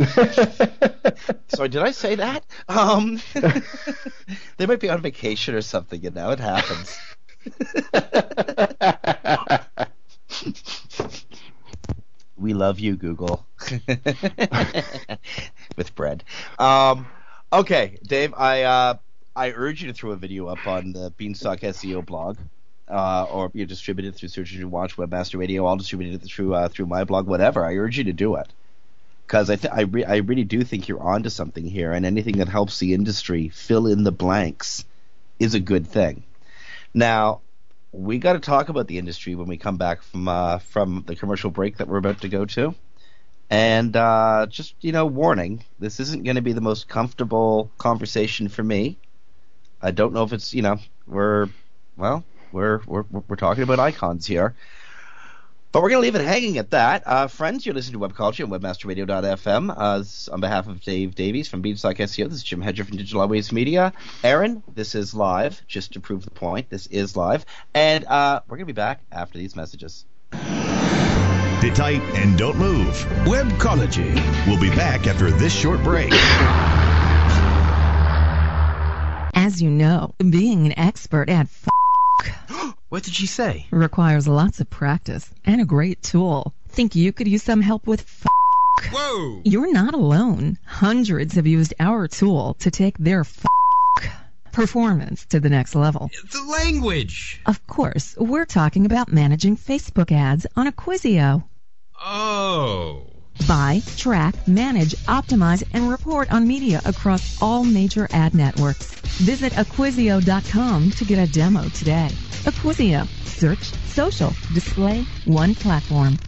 [SPEAKER 3] Sorry, did I say that? Um, they might be on vacation or something, you know. It happens. we love you, Google. With bread. Um, okay, Dave. I uh, I urge you to throw a video up on the Beanstalk SEO blog. Uh, or you know, distribute it through Search Engine Watch, Webmaster Radio. I'll distribute it through uh, through my blog, whatever. I urge you to do it because I th- I, re- I really do think you're onto something here, and anything that helps the industry fill in the blanks is a good thing. Now, we got to talk about the industry when we come back from uh, from the commercial break that we're about to go to. And uh, just you know, warning: this isn't going to be the most comfortable conversation for me. I don't know if it's you know we're well we're we're we're talking about icons here. But we're going to leave it hanging at that. Uh, friends, you're listening to Webcology on WebmasterRadio.fm. Uh, on behalf of Dave Davies from Beanstalk SEO, this is Jim Hedger from Digital Always Media. Aaron, this is live, just to prove the point. This is live. And uh, we're going to be back after these messages.
[SPEAKER 7] Sit tight and don't move. Webcology. We'll be back after this short break.
[SPEAKER 8] As you know, being an expert at f-
[SPEAKER 9] what did she say?
[SPEAKER 8] Requires lots of practice and a great tool. Think you could use some help with f-
[SPEAKER 9] Whoa!
[SPEAKER 8] You're not alone. Hundreds have used our tool to take their f- performance to the next level.
[SPEAKER 9] The language!
[SPEAKER 8] Of course, we're talking about managing Facebook ads on Acquisio.
[SPEAKER 9] Oh.
[SPEAKER 8] Buy, track, manage, optimize, and report on media across all major ad networks. Visit Acquisio.com to get a demo today. Acquisio. Search, social, display, one platform.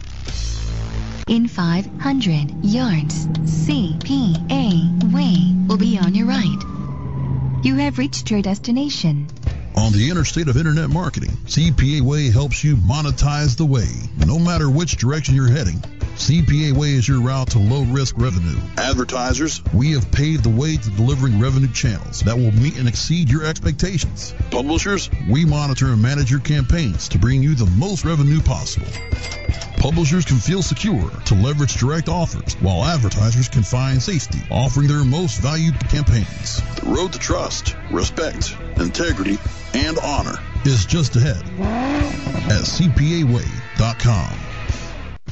[SPEAKER 10] In 500 yards, CPA Way will be on your right. You have reached your destination.
[SPEAKER 1] On the interstate of internet marketing, CPA Way helps you monetize the way, no matter which direction you're heading. CPA Way is your route to low risk revenue. Advertisers, we have paved the way to delivering revenue channels that will meet and exceed your expectations. Publishers, we monitor and manage your campaigns to bring you the most revenue possible. Publishers can feel secure to leverage direct offers, while advertisers can find safety offering their most valued campaigns. The road to trust, respect, integrity, and honor is just ahead at CPAWay.com.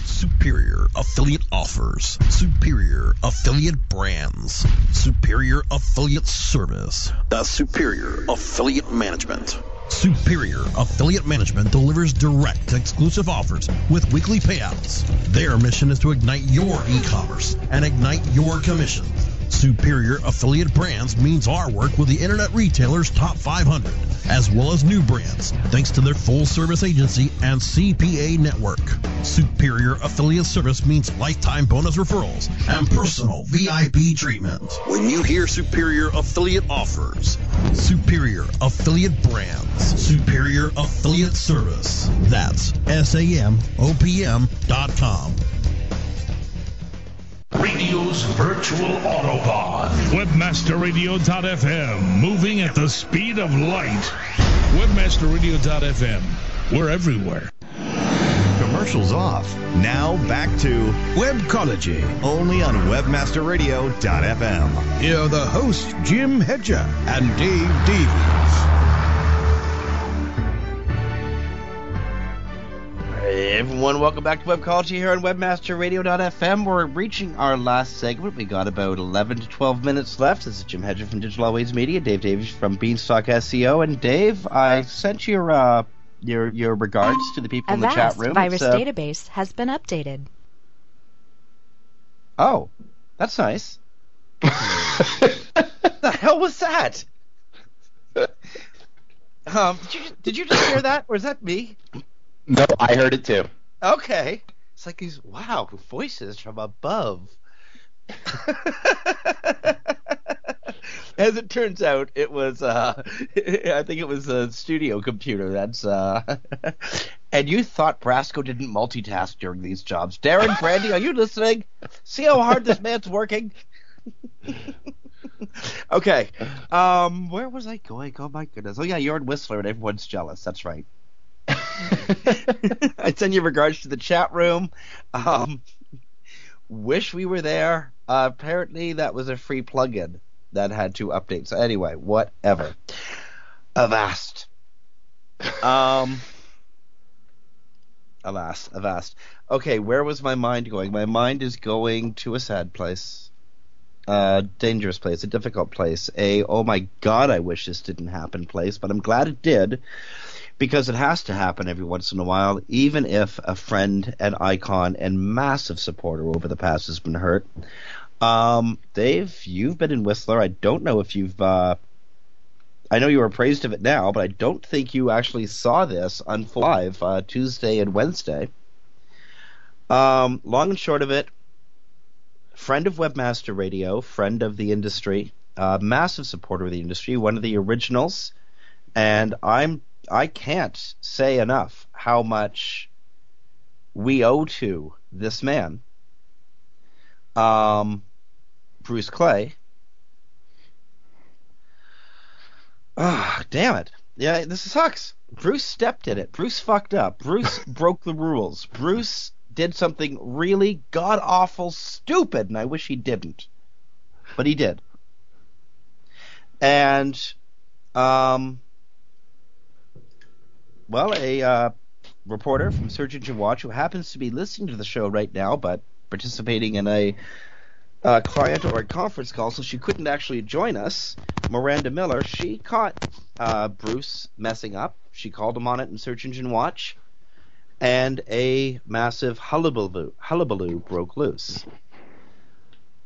[SPEAKER 1] Superior affiliate offers, superior affiliate brands, superior affiliate service, the superior affiliate management. Superior Affiliate Management delivers direct exclusive offers with weekly payouts. Their mission is to ignite your e-commerce and ignite your commission. Superior Affiliate Brands means our work with the Internet Retailer's Top 500, as well as new brands, thanks to their full service agency and CPA network. Superior Affiliate Service means lifetime bonus referrals and personal VIP treatment. When you hear Superior Affiliate Offers, Superior Affiliate Brands, Superior Affiliate Service, that's S-A-M-O-P-M dot com.
[SPEAKER 6] Radio's virtual Autobahn. Webmasterradio.fm. Moving at the speed of light. Webmasterradio.fm. We're everywhere.
[SPEAKER 7] Commercials off. Now back to Webcology, only on WebmasterRadio.fm.
[SPEAKER 2] Here are the hosts, Jim Hedger and Dave Davies.
[SPEAKER 3] Everyone, welcome back to Webcology here on WebmasterRadio.fm. We're reaching our last segment. We got about 11 to 12 minutes left. This is Jim Hedger from Digital Always Media, Dave Davies from Beanstalk SEO, and Dave, I sent your uh, your your regards to the people in the chat
[SPEAKER 11] Avast
[SPEAKER 3] room.
[SPEAKER 11] virus
[SPEAKER 3] It's, uh,
[SPEAKER 11] database has been updated.
[SPEAKER 3] Oh, that's nice. the hell was that? Um, did you did you just hear that, or is that me?
[SPEAKER 4] No, I heard it too.
[SPEAKER 3] Okay. It's like these wow voices from above. As it turns out, it was uh, I think it was a studio computer. That's uh, and you thought Brasco didn't multitask during these jobs. Darren Brandy, are you listening? See how hard this man's working. okay. Um, where was I going? Oh my goodness. Oh yeah, you're in Whistler and everyone's jealous. That's right. I send you regards to the chat room. Um, wish we were there. Uh, apparently, that was a free plugin that had to update. So anyway, whatever. Avast. Um. Alas, avast. Okay, where was my mind going? My mind is going to a sad place, a dangerous place, a difficult place, a oh my god, I wish this didn't happen place, but I'm glad it did because it has to happen every once in a while, even if a friend and icon and massive supporter over the past has been hurt. Um, Dave, you've been in Whistler. I don't know if you've. Uh, I know you were praised of it now, but I don't think you actually saw this unfold live uh, Tuesday and Wednesday. Um, long and short of it, friend of Webmaster Radio, friend of the industry, uh, massive supporter of the industry, one of the originals, and I'm I can't say enough how much we owe to this man, um, Bruce Clay. Ah, damn it. Yeah, this sucks. Bruce stepped in it. Bruce fucked up. Bruce broke the rules. Bruce did something really god awful stupid, and I wish he didn't. But he did. And um well, a uh, reporter from Search Engine Watch who happens to be listening to the show right now, but participating in a uh, client or a conference call, so she couldn't actually join us. Miranda Miller, she caught uh, Bruce messing up. She called him on it in Search Engine Watch, and a massive hullabaloo, hullabaloo broke loose.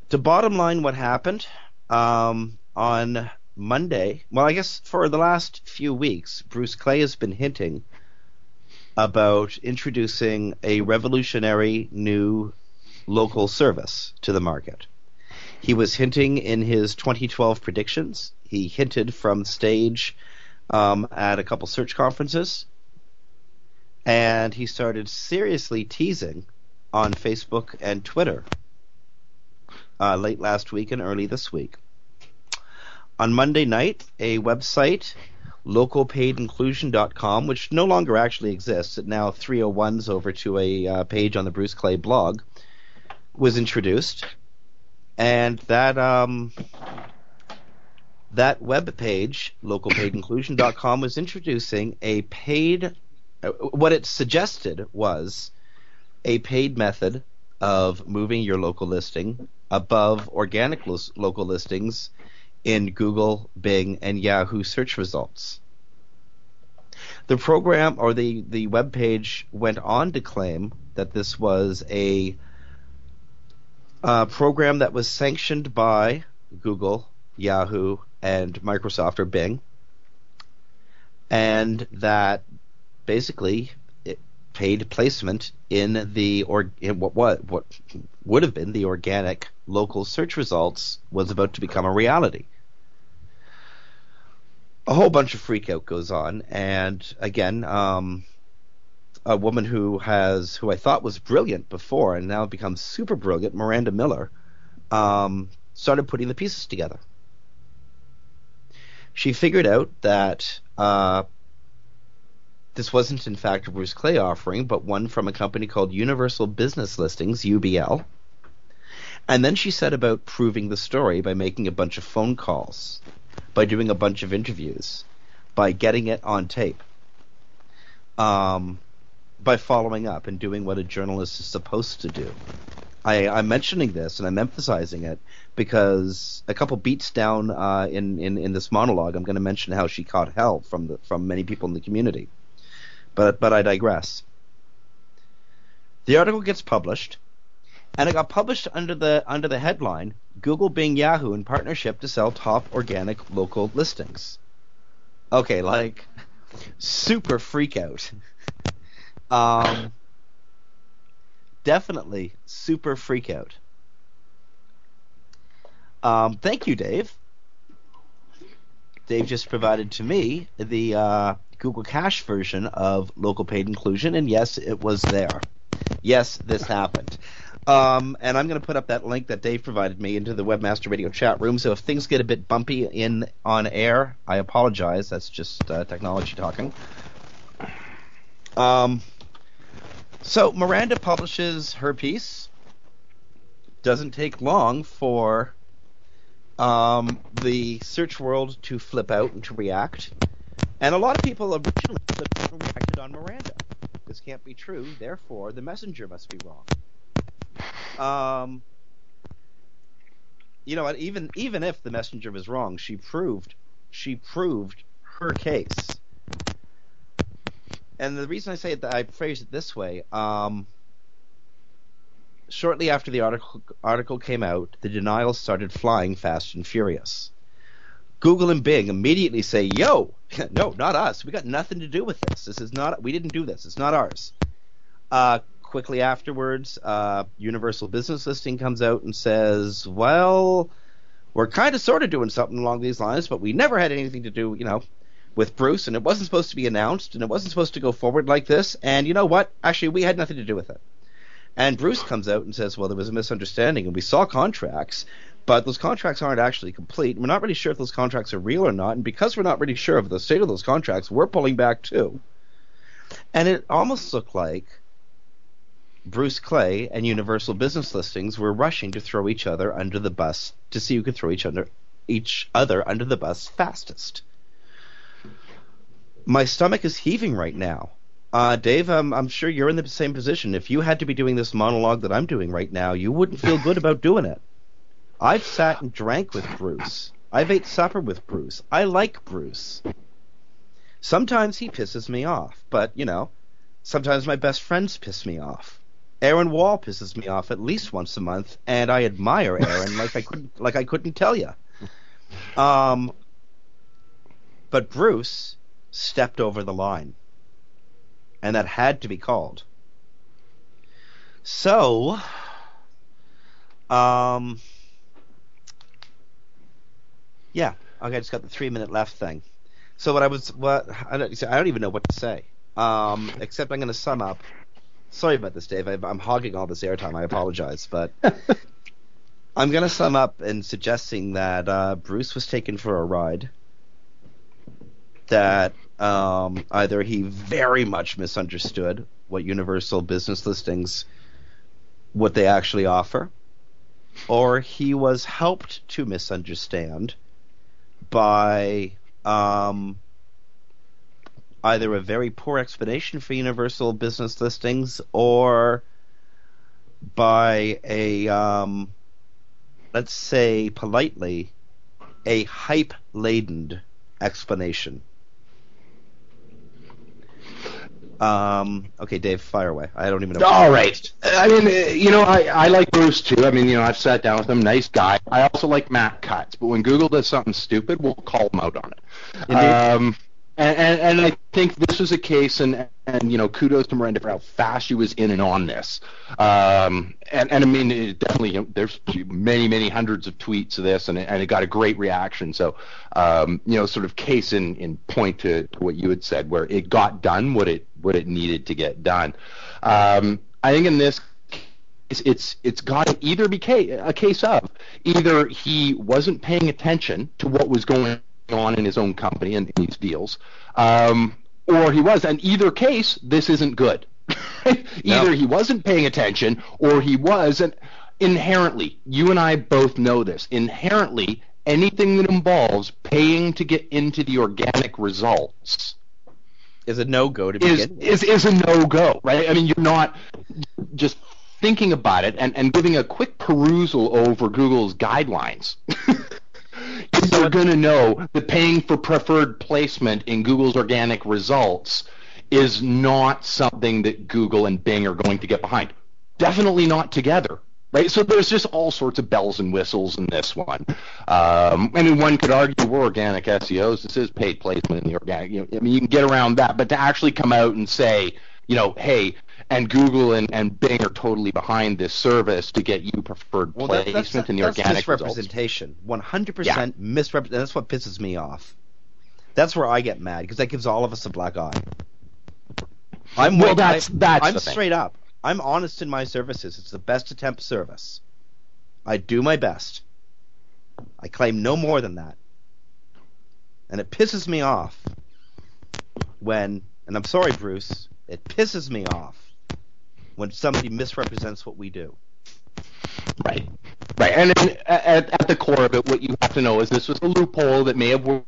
[SPEAKER 3] To bottom line, what happened um, on Monday, well, I guess for the last few weeks, Bruce Clay has been hinting about introducing a revolutionary new local service to the market. He was hinting in his 2012 predictions. He hinted from stage um, at a couple search conferences. And he started seriously teasing on Facebook and Twitter uh, late last week and early this week. On Monday night, a website, localpaidinclusion.com, which no longer actually exists, it now 301s over to a uh, page on the Bruce Clay blog, was introduced, and that um, that web page, localpaidinclusion.com, was introducing a paid. Uh, what it suggested was a paid method of moving your local listing above organic lo- local listings in Google, Bing, and Yahoo search results. The program or the, the web page went on to claim that this was a uh, program that was sanctioned by Google, Yahoo, and Microsoft or Bing, and that basically it paid placement in the or in what what what would have been the organic local search results was about to become a reality. A whole bunch of freakout goes on, and again, um, a woman who has who I thought was brilliant before and now becomes super brilliant, Miranda Miller, um, started putting the pieces together. She figured out that uh, this wasn't in fact a Bruce Clay offering, but one from a company called Universal Business Listings (UBL). And then she set about proving the story by making a bunch of phone calls, by doing a bunch of interviews, by getting it on tape. Um, by following up and doing what a journalist is supposed to do. I, I'm mentioning this and I'm emphasizing it because a couple beats down uh, in, in in this monologue, I'm going to mention how she caught hell from the from many people in the community. But but I digress. The article gets published, and it got published under the under the headline Google Bing Yahoo in partnership to sell top organic local listings. Okay, like super freak out. Um, definitely super freak out. Um, thank you, Dave. Dave just provided to me the uh, Google Cache version of local paid inclusion, and yes, it was there. Yes, this happened. Um, and I'm going to put up that link that Dave provided me into the Webmaster Radio chat room. So if things get a bit bumpy in on air, I apologize. That's just uh, technology talking. Um, so Miranda publishes her piece. Doesn't take long for um, the search world to flip out and to react. And a lot of people originally reacted on Miranda. This can't be true, therefore the messenger must be wrong. Um, you know? Even even if the messenger was wrong, she proved she proved her case. And the reason I say that I phrase it this way, um, shortly after the article article came out, the denials started flying fast and furious. Google and Bing immediately say, "Yo, no, not us. We got nothing to do with this. This is not. We didn't do this. It's not ours." Uh, quickly afterwards, uh, Universal Business Listing comes out and says, "Well, we're kind of sort of doing something along these lines, but we never had anything to do, you know, with Bruce, and it wasn't supposed to be announced, and it wasn't supposed to go forward like this. And you know what? Actually, we had nothing to do with it." And Bruce comes out and says, "Well, there was a misunderstanding, and we saw contracts." But those contracts aren't actually complete. We're not really sure if those contracts are real or not, and because we're not really sure of the state of those contracts, we're pulling back too. And it almost looked like Bruce Clay and Universal Business Listings were rushing to throw each other under the bus to see who could throw each other each other under the bus fastest. My stomach is heaving right now. Uh, Dave, I'm, I'm sure you're in the same position. If you had to be doing this monologue that I'm doing right now, you wouldn't feel good about doing it. I've sat and drank with Bruce. I've ate supper with Bruce. I like Bruce. Sometimes he pisses me off, but, you know, sometimes my best friends piss me off. Aaron Wall pisses me off at least once a month, and I admire Aaron like I couldn't like I couldn't tell you. Um, but Bruce stepped over the line, and that had to be called. So, um, yeah, okay, I just got the three minute left thing. So what I was what I don't, I don't even know what to say. Um, except I'm going to sum up Sorry about this, Dave. I'm hogging all this airtime. I apologize, but I'm going to sum up in suggesting that uh, Bruce was taken for a ride. That um, either he very much misunderstood what Universal Business Listings, what they actually offer, or he was helped to misunderstand by um, either a very poor explanation for universal business listings or by a um, let's say politely a hype laden explanation. Um, okay, Dave, fire away. I don't even know.
[SPEAKER 4] All right. I mean, uh, you know, I, I like Bruce too. I mean, you know, I've sat down with him. Nice guy. I also like Matt Cutts. But when Google does something stupid, we'll call him out on it. Um, and, and, and I think this was a case, and and you know, kudos to Miranda for how fast she was in and on this. Um, and and I mean, it definitely, you know, there's many many hundreds of tweets of this, and it, and it got a great reaction. So, um, you know, sort of case in in point to, to what you had said, where it got done what it what it needed to get done. Um, I think in this it's it's, it's got to either be a case of either he wasn't paying attention to what was going on in his own company and these deals, um, or he was. In either case, this isn't good. either no. he wasn't paying attention, or he was. And inherently, you and I both know this. Inherently, anything that involves paying to get into the organic results
[SPEAKER 3] is a no go to
[SPEAKER 4] is,
[SPEAKER 3] begin
[SPEAKER 4] is is a no go, right? I mean, you're not just thinking about it and, and giving a quick perusal over Google's guidelines. you're going to know that paying for preferred placement in Google's organic results is not something that Google and Bing are going to get behind. Definitely not together. Right? So there's just all sorts of bells and whistles in this one. Um, I mean, one could argue we're organic SEOs. This is paid placement in the organic. You know, I mean, you can get around that, but to actually come out and say, you know, hey, and Google and, and Bing are totally behind this service to get you preferred well, placement that, that's, in the
[SPEAKER 3] that's
[SPEAKER 4] organic
[SPEAKER 3] misrepresentation. One hundred percent misrepresentation. That's what pisses me off. That's where I get mad because that gives all of us a black eye. I'm
[SPEAKER 4] well, that's
[SPEAKER 3] I,
[SPEAKER 4] that's
[SPEAKER 3] I'm straight up. I'm honest in my services. It's the best attempt service. I do my best. I claim no more than that. And it pisses me off when, and I'm sorry, Bruce, it pisses me off when somebody misrepresents what we do.
[SPEAKER 4] Right. Right. And at, at the core of it, what you have to know is this was a loophole that may have worked.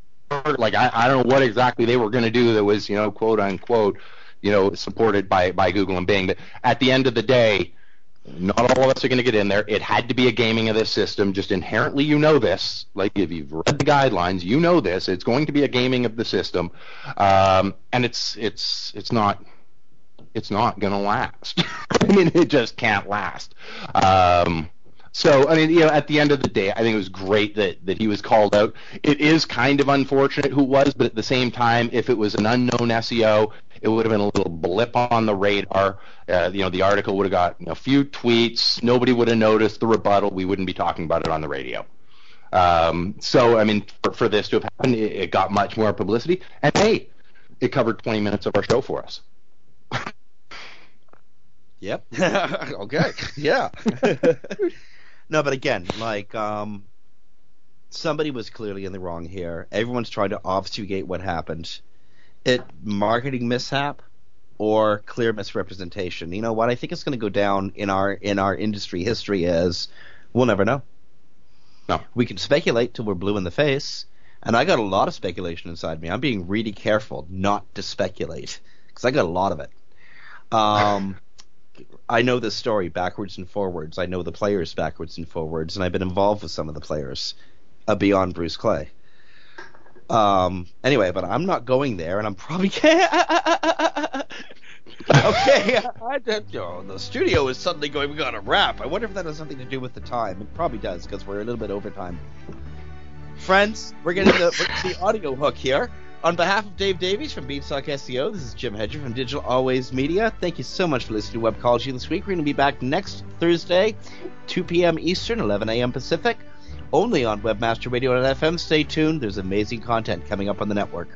[SPEAKER 4] Like, I, I don't know what exactly they were going to do that was, you know, quote unquote, you know, supported by, by Google and Bing. But at the end of the day, not all of us are going to get in there. It had to be a gaming of this system. Just inherently, you know this. Like if you've read the guidelines, you know this. It's going to be a gaming of the system, um, and it's it's it's not it's not going to last. I mean, it just can't last. Um, so I mean, you know, at the end of the day, I think it was great that that he was called out. It is kind of unfortunate who was, but at the same time, if it was an unknown SEO, it would have been a little blip on the radar. Uh, you know, the article would have got you know, a few tweets. Nobody would have noticed the rebuttal. We wouldn't be talking about it on the radio. Um, so, I mean, for, for, this to have happened, it, it got much more publicity. And hey, it covered 20 minutes of our show for us.
[SPEAKER 3] Yep. okay. Yeah. no, but again, like um, somebody was clearly in the wrong here. Everyone's trying to obfuscate what happened. It marketing mishap or clear misrepresentation. You know what? I think it's going to go down in our in our industry history as we'll never know.
[SPEAKER 4] No.
[SPEAKER 3] We can speculate till we're blue in the face, and I got a lot of speculation inside me. I'm being really careful not to speculate because I got a lot of it. Um, I know this story backwards and forwards. I know the players backwards and forwards, and I've been involved with some of the players uh, beyond Bruce Clay. Um, anyway, but I'm not going there, and I'm probably okay. I, oh, the studio is suddenly going. We got to wrap. I wonder if that has something to do with the time. It probably does because we're a little bit over time. Friends, we're getting the, the audio hook here. On behalf of Dave Davies from Beanstalk SEO, this is Jim Hedger from Digital Always Media. Thank you so much for listening to Web Webcology this week. We're going to be back next Thursday, 2 p.m. Eastern, 11 a.m. Pacific, only on Webmaster Radio and FM. Stay tuned. There's amazing content coming up on the network.